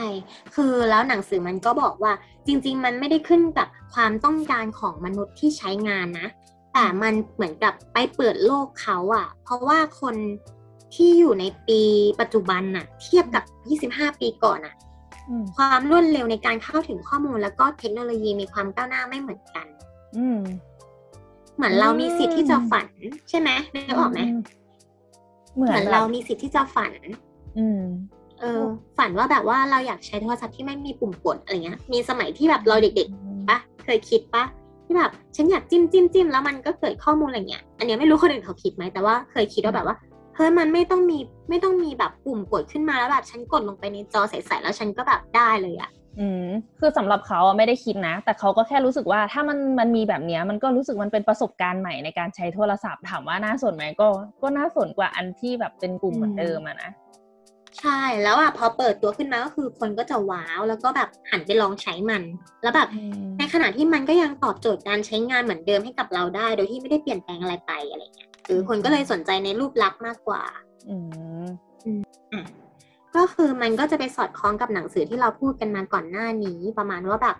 คือแล้วหนังสือมันก็บอกว่าจริง ๆ มันไม่ได้ขึ้นกับความต้องการของมนุษย์ที่ใช้งานนะ แต่มันเหมือนกับไปเปิดโลกเขาอะเพราะว่าคนที่อยู่ในปีปัจจุบันน่ะ เทียบกับ 25 ปีก่อนน่ะอืมความรวดเร็วในการเข้าถึงข้อมูลแล้วก็เทคโนโลยีมีความก้าวหน้าไม่เหมือนกัน อืม เหมือนเรามีสิทธิ์ที่จะฝันใช่ไหมนึกออกไหมเหมืเหอมืนอนเราเรามีสิทธิ์ที่จะฝัน อืมเออฝันว่าแบบว่าเราอยากใช้โทรศัพท์ที่ไม่มีปุ่มกดอะไรเงี้ย มีสมัยที่แบบเราเด็กๆปะเคยคิดปะที่แบบฉันอยากจิ้มจิ้มจิ้มแล้วมันก็เกิดข้อมูลอะไรเงี้ย อันเนี้ยไม่รู้คนอื่นเขาคิดไหมแต่ว่าเคยคิดว่าแบบว่าเฮ้ยมันไม่ต้องมีไม่ต้องมีแบบปุ่มกดขึ้นมาแล้วแบบฉันกดลงไปในจอใสๆแล้วฉันก็แบบได้เลยอะ อืมคือสำหรับเขาอะไม่ได้คิดนะ แต่เขาก็แค่รู้สึกว่าถ้ามันมันมีแบบเนี้ย มันก็รู้สึกมันเป็นประสบการณ์ใหม่ในการใช้โทรศัพท์ ถามว่าน่าสนไหมก็ ก็น่าสนกว่าอันที่แบบเป็นกลุ่มเหมือนเดิมอะนะใช่แล้วอะพอเปิดตัวขึ้นมาก็คือคนก็จะว้าวแล้วก็แบบหันไปลองใช้มัน แล้วแบบอืมในขณะที่มันก็ยังตอบโจทย์การใช้งานเหมือนเดิมให้กับเราได้ โดยที่ไม่ได้เปลี่ยนแปลงอะไรไปอะไรเงี้ยหรือคนก็เลยสนใจในรูปลักษณ์มากกว่า อืมอะ ก็คือมันก็จะไปสอดคล้องกับหนังสือที่เราพูดกันมาก่อนหน้านี้ ประมาณว่าแบบ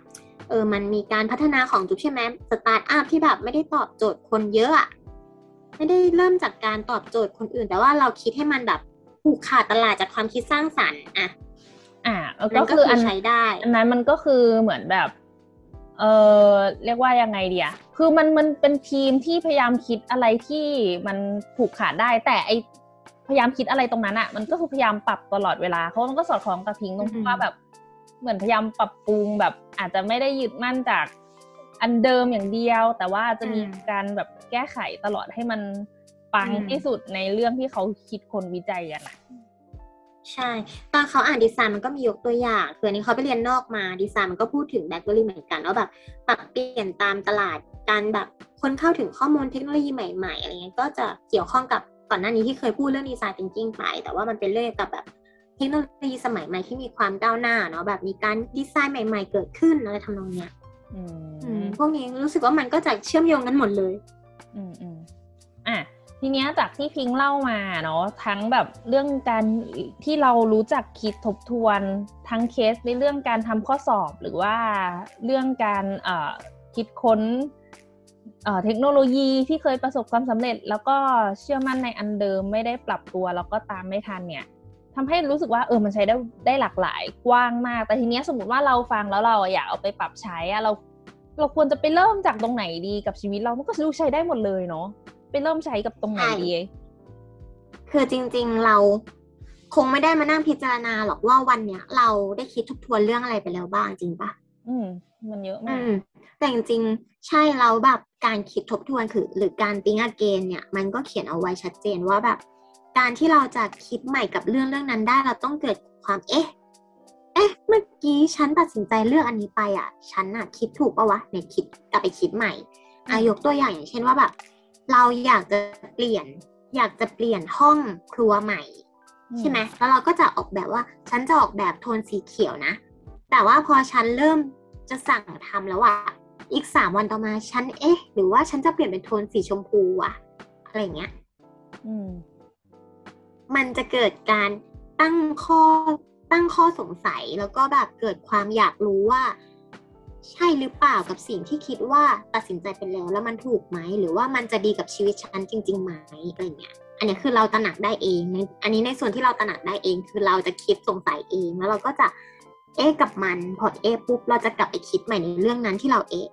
เออมันมีการพัฒนาของจุ๊บใช่ไหมสตาร์ทอัพที่แบบไม่ได้ตอบโจทย์คนเยอะอะไม่ได้เริ่มจากการตอบโจทย์คนอื่น แต่ว่าเราคิดให้มันแบบผูกขาดตลาดจากความคิดสร้างสรรค์อะอ่ามัก็นก็คือคืออันใช้ได้ อันนั้นมันก็คือเหมือนแบบ เออเรียกว่ายังไงเดียคือมันมันเป็นทีมที่พยายามคิดอะไรที่มันผูกขาดได้ แต่ไอ พยายามคิดอะไรตรงนั้นอะมันก็คือพยายามปรับตลอดเวลาเพราะมันก็สอดคล้องกับพิงตรงอืที่มว่าแบบเหมือนพยายามปรับปรุงแบบอาจจะไม่ได้ยึดมั่นจากอันเดิมอย่างเดียว แต่ว่าจะมีการแบบแก้ไขตลอดให้มันปังที่สุดในเรื่องที่เขาคิดคนวิจัยกันอะใช่ ตอนเขาอ่านดีไซน์มันก็มียกตัวอย่างคืออันนี้เขาไปเรียนนอกมาดีไซน์มันก็พูดถึงแบล็คเบอรี่เหมือนกันว่าแบบปรับเปลี่ยนตามตลาดการแบบคนเข้าถึงข้อมูลเทคโนโลยีใหม่ ๆ อะไรเงี้ยก็จะเกี่ยวข้องกับ ก่อนหน้านี้ที่เคยพูดเรื่องดีไซน์ thinking ไป แต่ว่ามันเป็นเรื่องกับแบบเทคโนโลยีสมัยใหม่ที่มีความก้าวหน้าเนาะแบบมีการดีไซน์ใหม่ ๆ เกิดขึ้นอะไรทำนองเนี้ยอือืมมพวกนี้รู้สึกว่ามันก็จะเชื่อมโยงกันหมดเลย อืมอืมอะทีเนี้ยจากที่พิงค์เล่ามาเนาะทั้งแบบเรื่องการที่เรารู้จักคิดทบทวน ทั้งเคสในเรื่องการทำข้อสอบหรือว่าเรื่องการเอ่อคิดค้น เอ่อเทคโนโลยีที่เคยประสบความสำเร็จ แล้วก็เชื่อมั่นในอันเดิมไม่ได้ปรับตัว แล้วก็ตามไม่ทันเนี่ยทำให้รู้สึกว่าเออมันใช้ได้ได้หลากหลายกว้างมาก แต่ทีเนี้ยสมมติว่าเราฟังแล้วเราอยากเอาไปปรับใช้อะเราเราควรจะไปเริ่มจากตรงไหนดีกับชีวิตเรา มันก็ดูใช้ได้หมดเลยเนาะไปเริ่มใช้กับตรงไหนใช่ดี คือจริง ๆเราคงไม่ได้มานั่งพิจารณาหรอกว่าวันเนี้ยเราได้คิดทบทวนเรื่องอะไรไปแล้วบ้างจริงปะอืม มันเยอะอืมากมแต่จริงๆใช่เราแบบ การคิดทบทวนคือหรือการติ้งอเกนเนี่ยมันก็เขียนเอาไว้ชัดเจนว่าแบบ การที่เราจะคิดใหม่กับเรื่องเรื่องนั้นได้ เราต้องเกิดความเอ๊ะเอ๊ะเมื่อกี้ฉันตัดสินใจเลือกอันนี้ไปอะ ฉันอะคิดถูกปะวะเนี่ยคิดกลับไปคิดใหม่อายกตัวอย่างอย่างเช่นว่าแบบ เราอยากจะเปลี่ยน อยากจะเปลี่ยนห้องครัวใหม่ ใช่ไหมแล้วเราก็จะออกแบบว่า ฉันจะออกแบบโทนสีเขียวนะ แต่ว่าพอฉันเริ่มจะสั่งทำแล้วอะ อีกสามวันต่อมาฉันเอ๊ะ หรือว่าฉันจะเปลี่ยนเป็นโทนสีชมพูอะอะไรเงี้ยอืมมันจะเกิดการตั้งข้อตั้งข้อสงสัยแล้วก็แบบเกิดความอยากรู้ว่า ใช่หรือเปล่ากับสิ่งที่คิดว่าตัดสินใจไปแล้วแล้วมันถูกไหม หรือว่ามันจะดีกับชีวิตฉันจริงๆไหมอะไรเงี้ย อันนี้คือเราตระหนักได้เองในอันนี้ในส่วนที่เราตระหนักได้เอง คือเราจะคิดสงสัยเองแล้วเราก็จะ เอ๊ะกับมัน พอเอ๊ะปุ๊บเราจะกลับไปคิดใหม่ในเรื่องนั้นที่เราเอ๊ะ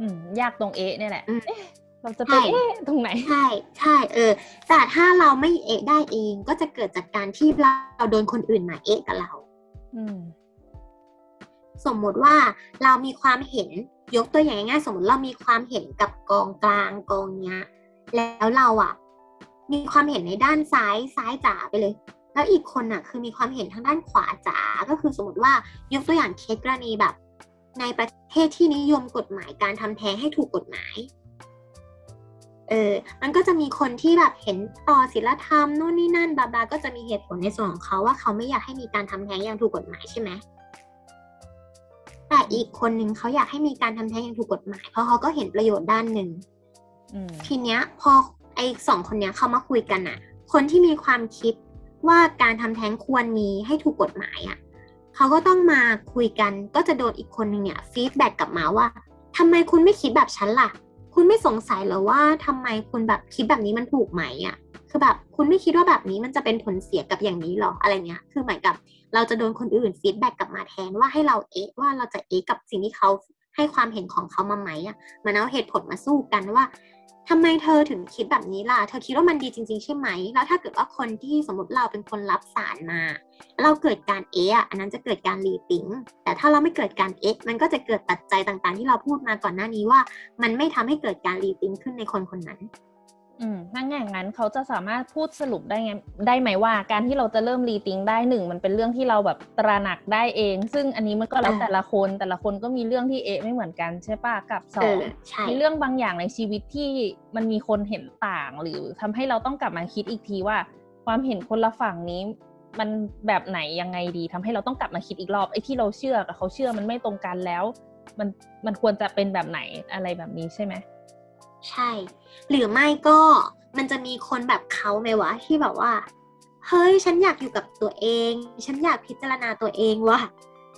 อืมยากตรงเอ๊ะเนี่ยแหละอืมเอ๊ะเราจะไปใช่เอ๊ะตรงไหนใช่ใช่เออ แต่ถ้าเราไม่เอ๊ะได้เองก็จะเกิดจากการที่เราโดนคนอื่นมาเอ๊ะกับเราอืมสมมุติว่าเรามีความเห็นยกตัวอย่างง่ายๆสมมติเรามีความเห็นกับกองกลางกองเนี้ย แล้วเราอะ มีความเห็นในด้านซ้ายซ้ายจ๋าไปเลย แล้วอีกคนอะคือมีความเห็นทางด้านขวาจ๋าก็คือสมมติว่ายกตัวอย่างเคสกรณีแบบ ในประเทศที่นิยมกฎหมายการทำแท้งให้ถูกกฎหมายเออมันก็จะมีคนที่แบบเห็นต่อศีลธรรมนู่นนี่นั่นบลาบลาก็จะมีเหตุผลในส่วนของเขาว่าเขาไม่อยากให้มีการทำแท้งอย่างถูกกฎหมายใช่ไหมแต่อีกคนนึงเขาอยากให้มีการทำแท้งอย่างถูกกฎหมาย เพราะเขาก็เห็นประโยชน์ด้านหนึ่งอืมทีเนี้ย พอไอ้สองคนเนี้ยเขามาคุยกันอะคนที่มีความคิด ว่าการทำแท้งควรมีให้ถูกกฎหมายอะเขาก็ต้องมาคุยกันก็จะโดนอีกคนนึงเนี่ย feedback กลับมาว่าทำไมคุณไม่คิดแบบฉันล่ะ คุณไม่สงสัยหรอว่าทำไมคุณแบบคิดแบบนี้มันถูกไหมโอเคคือแบบคุณไม่คิดว่าแบบนี้มันจะเป็นผลเสียกับอย่างนี้หรออะไรเงี้ยคือเหมือนกับ เราจะโดนคนอื่น feedback กลับมาแทนว่าให้เราเอ๊ะว่าเราจะเอ๊ะกับสิ่งที่เขาให้ความเห็นของเขามาไหมอะมันเอาเหตุผลมาสู้กันว่า ทำไมเธอถึงคิดแบบนี้ล่ะ เธอคิดว่ามันดีจริง ๆ ใช่ไหม แล้วถ้าเกิดว่าคนที่สมมติเราเป็นคนรับสารมา เราเกิดการเอะอันนั้นจะเกิดการรีติงแต่ถ้าเราไม่เกิดการเอะมันก็จะเกิดปัจจัยต่างๆ ที่เราพูดมาก่อนหน้านี้ว่า มันไม่ทำให้เกิดการรีติงขึ้นในคนคนนั้น อืมถ้าอย่างนั้นเขาจะสามารถพูดสรุปได้ไงได้ไหมว่า การที่เราจะเริ่มรีติงได้หนึ่งมันเป็นเรื่องที่เราแบบตระหนักได้เอง ซึ่งอันนี้มันก็แล้วแต่ละคนแต่ละคนก็มีเรื่องที่เอะไม่เหมือนกันใช่ปะกับสองมีเรื่องบางอย่างในชีวิตที่มันมีคนเห็นต่างหรือทำให้เราต้องกลับมาคิดอีกทีว่า ความเห็นคนละฝั่งนี้ มันแบบไหนยังไงดีทำให้เราต้องกลับมาคิดอีกรอบไอ้ที่เราเชื่อกับเขาเชื่อมันไม่ตรงกันแล้ว มันมันควรจะเป็นแบบไหนอะไรแบบนี้ใช่ไหม ใช่ หรือไม่ก็มันจะมีคนแบบเขาไหมวะ ที่แบบว่า เฮ้ย ฉันอยากอยู่กับตัวเอง ฉันอยากพิจารณาตัวเองว่ะ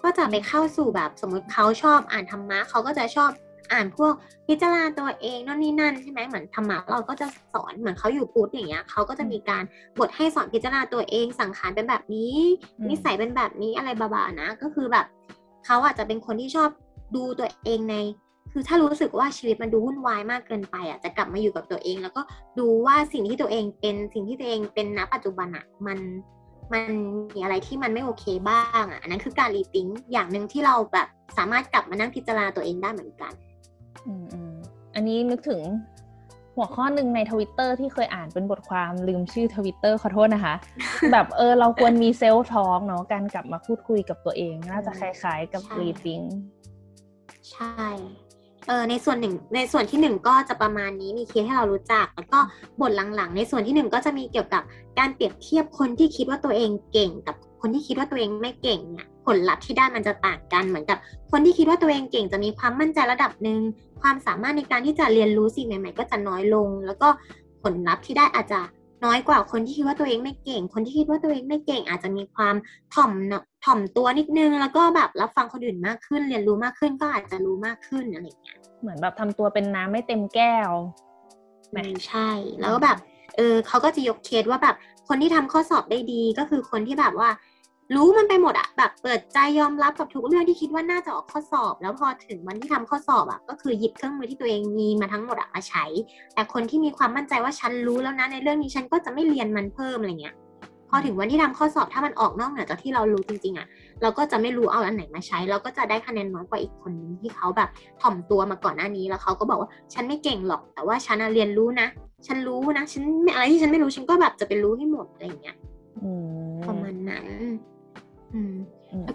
ก็จะไปเข้าสู่แบบสมมติเขาชอบอ่านธรรมะเขาก็จะชอบอ่านพวกพิจารณาตัวเองนั่นนี่นั่นใช่ไหมเหมือนธรรมะเราก็จะสอนเหมือนเขาอยู่พุทธอย่างเงี้ยเขาก็จะมีการบทให้สอนพิจารณาตัวเอง สังขารเป็นแบบนี้ นิสัยเป็นแบบนี้อะไรบาๆนะ ก็คือแบบเขาอาจจะเป็นคนที่ชอบดูตัวเองใน คือถ้ารู้สึกว่าชีวิตมันดูวุ่นวายมากเกินไปอะจะกลับมาอยู่กับตัวเอง แล้วก็ดูว่าสิ่งที่ตัวเองเป็นสิ่งที่ตัวเองเป็นณปัจจุบันอะมันมันมีอะไรที่มันไม่โอเคบ้างอะอันนั้นคือการ rethinking อย่างหนึ่งที่เราแบบสามารถกลับมานั่งพิจารณาตัวเองได้เหมือนกันอืมอันนี้นึกถึงหัวข้อหนึ่งในทวิตเตอร์ที่เคยอ่านเป็นบทความลืมชื่อทวิตเตอร์ขอโทษนะคะ แบบเออเราควรมี self-talk เนาะการกลับมาพูดคุยกับตัวเอง น่าจะคล้ายๆกับ rethinkingใช่ เออในส่วนหนึ่งในส่วนที่หนึ่งก็จะประมาณนี้มีเคสให้เรารู้จัก แล้วก็บทหลังๆ ในส่วนที่หนึ่งก็จะมีเกี่ยวกับการเปรียบเทียบคนที่คิดว่าตัวเองเก่ง กับคนที่คิดว่าตัวเองไม่เก่งเนี่ยผลลัพธ์ที่ได้มันจะต่างกันเหมือนกับ คนที่คิดว่าตัวเองเก่งจะมีความมั่นใจระดับหนึ่งความสามารถในการที่จะเรียนรู้สิ่งใหม่ ๆ ก็จะน้อยลง แล้วก็ผลลัพธ์ที่ได้อาจจะ น้อยกว่าคนที่คิดว่าตัวเองไม่เก่ง คนที่คิดว่าตัวเองไม่เก่ง อาจจะมีความถ่อมถ่อมตัวนิดนึง แล้วก็แบบรับฟังคนอื่นมากขึ้น เรียนรู้มากขึ้นก็อาจจะรู้มากขึ้นอะไรอย่างเงี้ยเหมือนแบบทำตัวเป็นน้ำไม่เต็มแก้วไม่ใช่ แล้วก็แบบเออเขาก็จะยกเคสว่าแบบคนที่ทำข้อสอบได้ดีก็คือคนที่แบบว่า รู้มันไปหมดอะแบบเปิดใจยอมรับกับทุกเรื่องที่คิดว่าน่าจะออกข้อสอบ แล้วพอถึงวันที่ทำข้อสอบอะก็คือหยิบเครื่องมือที่ตัวเองมีมาทั้งหมดอะมาใช้ แต่คนที่มีความมั่นใจว่าฉันรู้แล้วนะในเรื่องนี้ฉันก็จะไม่เรียนมันเพิ่มอะไรเงี้ยพอถึงวันที่ทำข้อสอบถ้ามันออกนอกเหนือจากที่เรารู้จริงๆอะเราก็จะไม่รู้เอาอันไหนมาใช้ เราก็จะได้คะแนนน้อยกว่าอีกคนนึงที่เขาแบบถ่อมตัวมาก่อนหน้านี้แล้วเขาก็บอกว่าฉันไม่เก่งหรอก แต่ว่าฉันเรียนรู้นะ ฉันรู้นะฉันอะไรที่ฉันไม่รู้ฉันก็แบบจะไปรู้ให้หมดอะไรอย่างเงี้ยประมาณนั้นแล้ว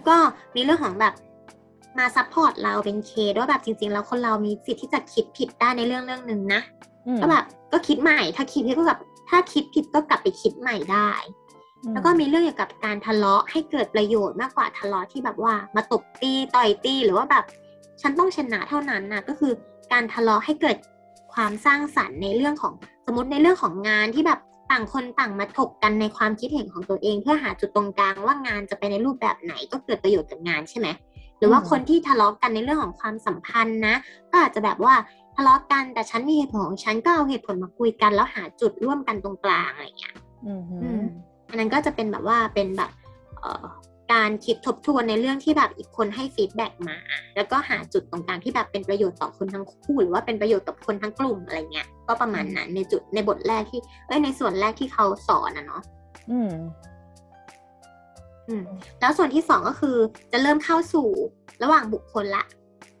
ก็มีเรื่องของแบบมา support เราเป็นเคว่าแบบจริง ๆ แล้วคนเรามีสิทธิ์ที่จะคิดผิดได้ในเรื่องเรื่องหนึ่งนะก็แบบก็คิดใหม่ ถ้าคิดผิดก็แบบถ้าคิดผิดก็กลับไปคิดใหม่ได้ แล้วก็มีเรื่องเกี่ยวกับการทะเลาะให้เกิดประโยชน์มากกว่าทะเลาะที่แบบว่ามาตบตีต่อยตีหรือว่าแบบฉันต้องชนะเท่านั้นนะก็คือการทะเลาะให้เกิดความสร้างสรรค์ในเรื่องของสมมติในเรื่องของงานที่แบบ ต่างคนต่างมาถกกันในความคิดเห็นของตัวเอง เพื่อหาจุดตรงกลางว่างานจะไปในรูปแบบไหนก็เกิดประโยชน์กับงานใช่ไหมหรือว่าคนที่ทะเลาะกันในเรื่องของความสัมพันธ์นะ ก็อาจจะแบบว่าทะเลาะกันแต่ฉันมีเหตุผลของฉันก็เอาเหตุผลมาคุยกัน แล้วหาจุดร่วมกันตรงกลางอะไรอย่างเงี้ยอันนั้นก็จะเป็นแบบว่าเป็นแบบ การคิดทบทวนในเรื่องที่แบบอีกคนให้ feedback มา แล้วก็หาจุดตรงกลางที่แบบเป็นประโยชน์ต่อคนทั้งคู่หรือว่าเป็นประโยชน์ต่อคนทั้งกลุ่มอะไรเงี้ยก็ประมาณนั้นในจุดในบทแรกที่ เอ้ยในส่วนแรกที่เขาสอนนะเนาะอืม อืม แล้วส่วนที่สองก็คือ จะเริ่มเข้าสู่ระหว่างบุคคลละ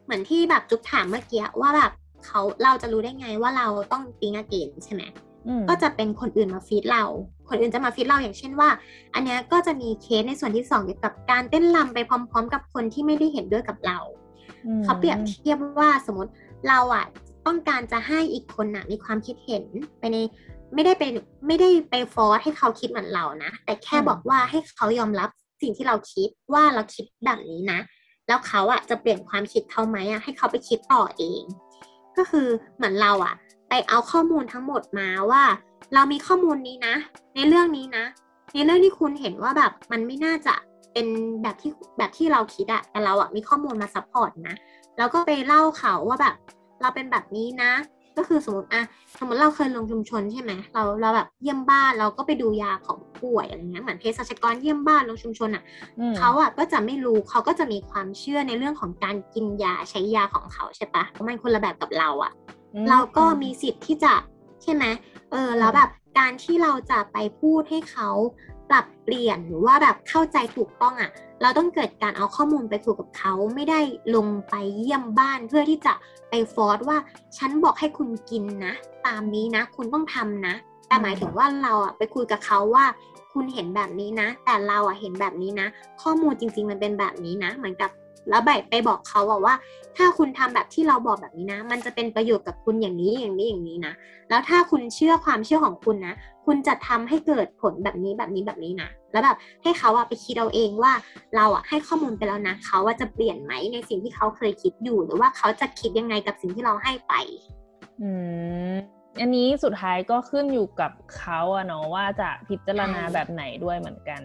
เหมือนที่แบบจุ๊บถามเมื่อกี้ว่าแบบเขาเราจะรู้ได้ไงว่าเราต้อง think again ใช่ไหม ก็จะเป็นคนอื่นมา feed เรา คนอื่นจะมาฟีดเราอย่างเช่นว่า อันนี้ก็จะมีเคสในส่วนที่สองเกี่ยวกับการเต้นรำไปพร้อม ๆ กับคนที่ไม่ได้เห็นด้วยกับเรา เขาเปรียบเทียบว่าสมมติเราอะต้องการจะให้อีกคนน่ะมีความคิดเห็นไปในไม่ได้ไปไม่ได้ไปฟอร์สให้เขาคิดเหมือนเรานะ แต่แค่บอกว่าให้เขายอมรับสิ่งที่เราคิดว่าเราคิดแบบนี้นะ แล้วเขาอะจะเปลี่ยนความคิดเขาไหมอะให้เขาไปคิดต่อเอง ก็คือเหมือนเราอะ ไปเอาข้อมูลทั้งหมดมาว่า เรามีข้อมูลนี้นะ ในเรื่องนี้นะ ในเรื่องที่คุณเห็นว่าแบบมันไม่น่าจะเป็นแบบที่แบบที่เราคิดอะแต่เราอะมีข้อมูลมา support นะแล้วก็ไปเล่าเขาว่าแบบ เราเป็นแบบนี้นะ ก็คือสมมติอะสมมติเราเคยลงชุมชนใช่ไหมเราเราแบบเยี่ยมบ้านเราก็ไปดูยาของป่วยอะไรเงี้ยเหมือนเภสัชกรเยี่ยมบ้านลงชุมชนอะอืมเขาอะก็จะไม่รู้เขาก็จะมีความเชื่อในเรื่องของการกินยาใช้ยาของเขาใช่ปะเพราะมันคนละแบบกับเราอะอืม เราก็มีสิทธิ์ที่จะใช่ไหมเออแล้วแบบการที่เราจะไปพูดให้เขาปรับเปลี่ยนหรือว่าแบบเข้าใจถูกต้องอะ่ะ เราต้องเกิดการเอาข้อมูลไปคุยกับเขาไม่ได้ลงไปเยี่ยมบ้านเพื่อที่จะไปฟอร์สว่าฉันบอกให้คุณกินนะ ตามนี้นะ คุณต้องทำนะ แต่หมายถึงว่าเราอะไปคุยกับเขาว่าคุณเห็นแบบนี้นะ แต่เราอะเห็นแบบนี้นะ ข้อมูลจริง ๆ มันเป็นแบบนี้นะ เหมือนกับ แล้วแบไปบอกเขาอะว่า ถ้าคุณทำแบบที่เราบอกแบบนี้นะ มันจะเป็นประโยชน์กับคุณอย่างนี้อย่างนี้อย่างนี้นะ แล้วถ้าคุณเชื่อความเชื่อของคุณนะ คุณจะทำให้เกิดผลแบบนี้แบบนี้แบบนี้นะ แล้วแบบให้เขาอะไปคิดเอาเองว่าเราอะให้ข้อมูลไปแล้วนะเขาว่าจะเปลี่ยนไหมในสิ่งที่เขาเคยคิดอยู่ หรือว่าเขาจะคิดยังไงกับสิ่งที่เราให้ไป อืมอันนี้สุดท้ายก็ขึ้นอยู่กับเขาอะเนาะว่าจะพิจารณาแบบไหนด้วยเหมือนกัน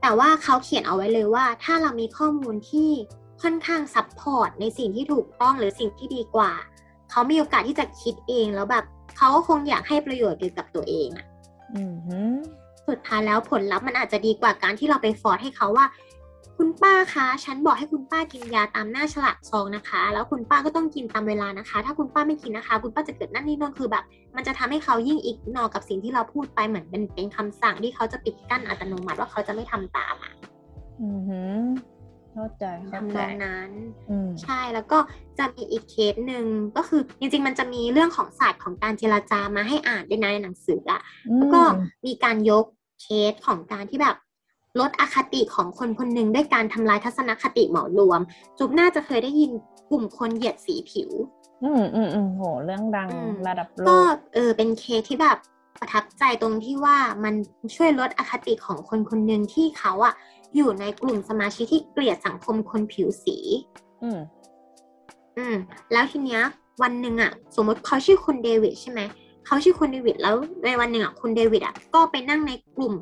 แต่ว่าเขาเขียนเอาไว้เลยว่า ถ้าเรามีข้อมูลที่ค่อนข้างซับพอร์ตในสิ่งที่ถูกต้องหรือสิ่งที่ดีกว่า เขามีโอกาสที่จะคิดเองแล้วแบบเขาก็คงอยากให้ประโยชน์เกี่ยวกับตัวเองอะอืมฮึสุดท้ายแล้วผลลัพธ์มันอาจจะดีกว่าการที่เราไปฟอร์สให้เขาว่า คุณป้าคะฉันบอกให้คุณป้ากินยาตามหน้าฉลากซองนะคะ แล้วคุณป้าก็ต้องกินตามเวลานะคะ ถ้าคุณป้าไม่กินนะคะ คุณป้าจะเกิดนั่นนี่นั่นคือแบบ มันจะทำให้เขายิ่งอีกนอกับสิ่งที่เราพูดไปเหมือนเป็นเป็นคำสั่งที่เขาจะปิดกั้นอัตโนมัติว่าเขาจะไม่ทำตามอะอืมฮึเข้าใจเข้าทำนใจองนั้นอืมใช่แล้วก็จะมีอีกเคสหนึ่งก็คือจริงๆ มันจะมีเรื่องของศาสตร์ของการเจรจามาให้อ่านด้วยนะในหนังสืออะแล้วก็มีการยกเคสของการที่แบบ ลดอคติของคนคนหนึ่งด้วยการทำลายทัศนคติเหมารวม จุ๊บน่าจะเคยได้ยินกลุ่มคนเหยียดสีผิว อืมอืมอืมโห เรื่องดังอืมระดับโลก็กเออเป็นเคสที่แบบประทับใจตรงที่ว่ามันช่วยลดอคติของคนคนหนึ่งที่เขาอะอยู่ในกลุ่มสมาชิกที่เกลียดสังคมคนผิวสี อืมอืม แล้วทีเนี้ย วันหนึ่งอะสมมติเขาชื่อคุณเดวิดใช่ไหมเขาชื่อคุณเดวิดแล้วในวันหนึ่งอะคุณเดวิดอะก็ไปนั่งในกลุ่ม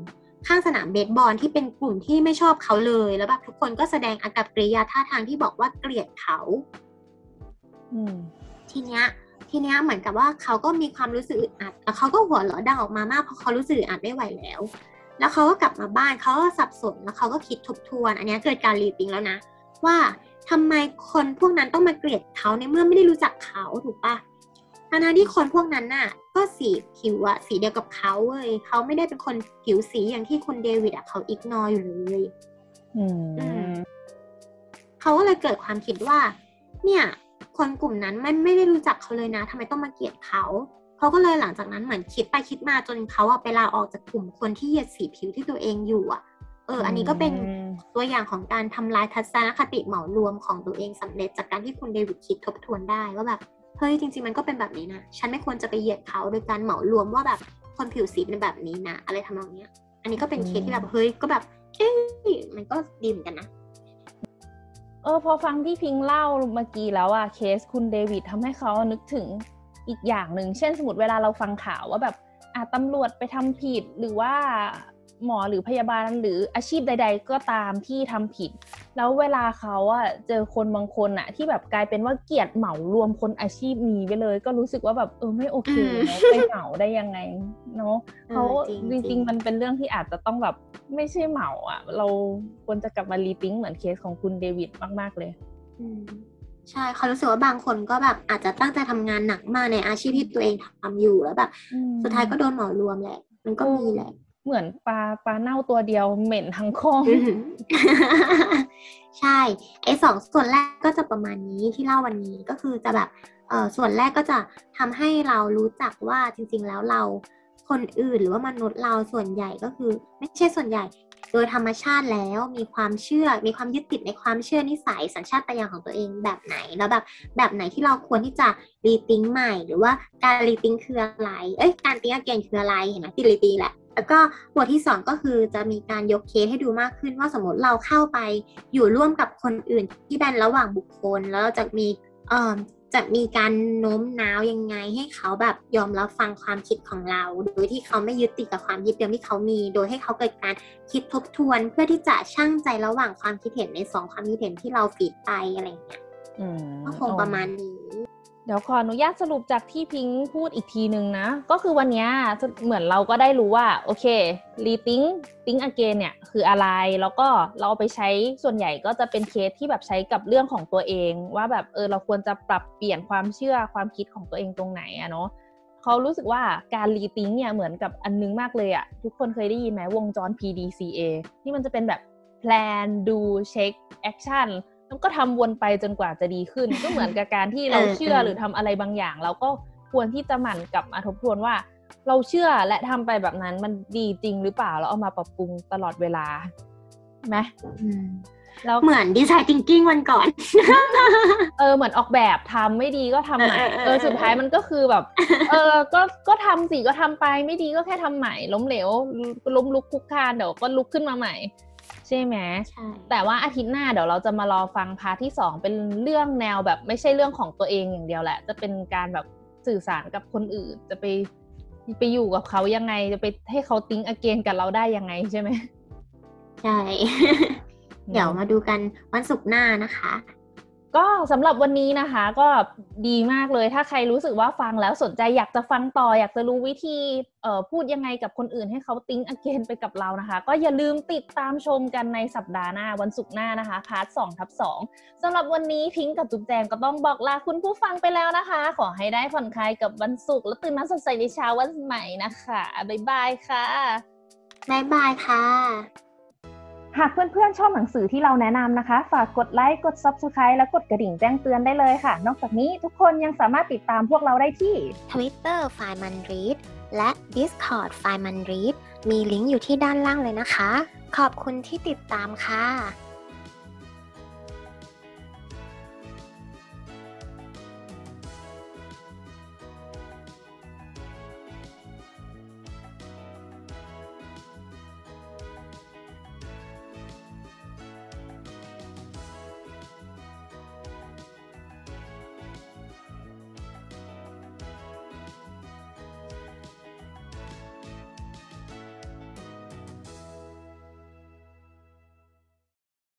ข้างสนามเบสบอลที่เป็นกลุ่มที่ไม่ชอบเขาเลย แล้วแบบทุกคนก็แสดงอากับกริยาท่าทางที่บอกว่าเกลียดเขาอืมทีเนี้ยทีเนี้ยเหมือนกับว่าเขาก็มีความรู้สึกอึดอัดแล้วเขาก็หัวเราะดังออกมามากเพราะเขารู้สึกอึดอัดไม่ไหวแล้ว แล้วเขาก็กลับมาบ้านเขาก็สับสนแล้วเขาก็คิดทบทวน อันเนี้ยเกิดการรีติงแล้วนะ ว่าทำไมคนพวกนั้นต้องมาเกลียดเขาในเมื่อไม่ได้รู้จักเขาถูกปะ ทั้งๆที่คนพวกนั้นน่ะ ก็สีผิวอะสีเดียวกับเขาเว้ยเขาไม่ได้เป็นคนผิวสีอย่างที่คุณเดวิดอะเขาอิกนออยู่เลยอือืมมเขาก็เลยเกิดความคิดว่า เนี่ย คนกลุ่มนั้นไม่ไม่ได้รู้จักเขาเลยนะทำไมต้องมาเกลียดเขาเขาก็เลยหลังจากนั้นเหมือนคิดไปคิดมาจนเขาอะไปลาออกจากกลุ่มคนที่เหยียดสีผิวที่ตัวเองอยู่อะเออ อันนี้ก็เป็นอืมตัวอย่างของการทำลายทัศนคติเหมารวมของตัวเองสำเร็จจากการที่คุณเดวิดคิดทบทวนได้ว่าแบบ เฮ้ยจริง ๆ มันก็เป็นแบบนี้นะ ฉันไม่ควรจะไปเหยียดเขาโดยการเหมารวมว่าแบบคนผิวสีเป็นแบบนี้นะอะไรทำนองเนี้ย อันนี้ก็เป็นเคสที่แบบเฮ้ยก็แบบเอ้ยมันก็ดีเหมือนกันนะเออพอฟังที่พิงเล่าเมื่อกี้แล้วอะเคสคุณเดวิดทำให้เขานึกถึงอีกอย่างหนึ่ง เช่นสมมติเวลาเราฟังข่าวว่าแบบอะตำรวจไปทำผิดหรือว่า หมอหรือพยาบาลหรืออาชีพใด ๆ ก็ตามที่ทำผิด แล้วเวลาเขาอะเจอคนบางคนอะที่แบบกลายเป็นว่าเกลียดเหมารวมคนอาชีพนี้ไปเลย ก็รู้สึกว่าแบบเออไม่โอเคอืมเนอะไปเหมาได้ยังไงเนาะเขาออจริงๆมันเป็นเรื่องที่อาจจะต้องแบบไม่ใช่เหมาอะเราควรจะกลับมารีทิงเหมือนเคสของคุณเดวิดมาก ๆเลยอืมใช่เขารู้สึกว่าบางคนก็แบบอาจจะตั้งใจทำงานหนักมากในอาชีพที่ตัวเองทำอยู่แล้วแบบ สุดท้ายก็โดนเหมารวมแหละ มันก็มีแหละ เหมือนปลาปลาเน่าตัวเดียวเหม็นทั้งคลองใช่ไอ้สองส่วนแรกก็จะประมาณนี้ที่เล่าวันนี้ก็คือจะแบบเออส่วนแรกก็จะทำให้เรารู้จักว่าจริง ๆ แล้วเราคนอื่นหรือว่ามนุษย์เราส่วนใหญ่ก็คือ ไม่ใช่ส่วนใหญ่ โดยธรรมชาติแล้วมีความเชื่อ มีความยึดติดในความเชื่อนิสัยสัญชาตญาณของตัวเองแบบไหน แล้วแบบแบบไหนที่เราควรที่จะรีติงใหม่ หรือว่าการรีติงคืออะไร เอ้ยการติงอเกนคืออะไรเห็นไหมติรีติงแหละ แล้วก็บทที่สองก็คือจะมีการยกเคสให้ดูมากขึ้นว่าสมมติเราเข้าไปอยู่ร่วมกับคนอื่นที่เป็นระหว่างบุคคล แล้วเราจะมีเอ่อจะมีการโน้มน้าวยังไงให้เขาแบบยอมรับฟังความคิดของเรา โดยที่เขาไม่ยึดติดกับความยึดเดิมที่เขามี โดยให้เขาเกิดการคิดทบทวน เพื่อที่จะชั่งใจระหว่างความคิดเห็นในสองความคิดเห็นที่เราฟีดไปอะไรอย่างเงี้ยก็คงประมาณนี้ เดี๋ยวขออนุญาตสรุปจากที่พิงค์พูดอีกทีหนึ่งนะ ก็คือวันนี้เหมือนเราก็ได้รู้ว่า โอเค rethink think again เนี่ยคืออะไร แล้วก็เราไปใช้ส่วนใหญ่ก็จะเป็นเคสที่แบบใช้กับเรื่องของตัวเอง ว่าแบบเออเราควรจะปรับเปลี่ยนความเชื่อความคิดของตัวเองตรงไหนอะเนาะเขารู้สึกว่าการ rethink เนี่ยเหมือนกับอันนึงมากเลยอะทุกคนเคยได้ยินไหมวงจร PDCA ที่มันจะเป็นแบบ plan do check action แล้วก็ทำวนไปจนกว่าจะดีขึ้น ก็เหมือนกับการที่เราเออเชื่อเออหรือทำอะไรบางอย่าง เราก็ควรที่จะหมั่นกลับมาทบทวนว่า เราเชื่อและทำไปแบบนั้นมันดีจริงหรือเปล่าแล้วเอามาปรับปรุงตลอดเวลาไหมอืมแล้วเหมือนดีไซน์ thinking วันก่อน เออเหมือนออกแบบทำไม่ดีก็ทำใหม่เออเออเออเออสุดท้ายมันก็คือแบบ เออก็ก็ทำสิก็ทำไปไม่ดีก็แค่ทำใหม่ ล้มเหลวล้มลุกคลุกคลานเดี๋ยวก็ลุกขึ้นมาใหม่ ใช่ไหมใช่แต่ว่าอาทิตย์หน้าเดี๋ยวเราจะมารอฟังพาร์ทที่สองเป็นเรื่องแนวแบบไม่ใช่เรื่องของตัวเองอย่างเดียวแหละ จะเป็นการแบบสื่อสารกับคนอื่น จะไปไปอยู่กับเขายังไงจะไปให้เขา think again กับเราได้ยังไงใช่ไหมใช่ เดี๋ยวมาดูกันวันศุกร์หน้านะคะ ก็สำหรับวันนี้นะคะก็ดีมากเลยถ้าใครรู้สึกว่าฟังแล้วสนใจอยากจะฟังต่อ อยากจะรู้วิธีพูดยังไงกับคนอื่นให้เขา think again ไปกับเรานะคะ ก็อย่าลืมติดตามชมกันในสัปดาห์หน้าวันศุกร์หน้านะคะ part สองทับสองสำหรับวันนี้พิงกับจุ๊บแจงก็ต้องบอกลาคุณผู้ฟังไปแล้วนะคะ ขอให้ได้ผ่อนคลายกับวันศุกร์และตื่นมาสดใสในเช้าวันใหม่นะคะบ๊ายบายค่ะบ๊ายบายค่ะ หากเพื่อนๆ ชอบหนังสือที่เราแนะนำนะคะ ฝากกดไลค์ กด Subscribe และกดกระดิ่งแจ้งเตือนได้เลยค่ะ นอกจากนี้ทุกคนยังสามารถติดตามพวกเราได้ที่ Twitter f i n e m a n r e a d และ Discord f i n e m a n r e a d มีลิงก์อยู่ที่ด้านล่างเลยนะคะ ขอบคุณที่ติดตามค่ะ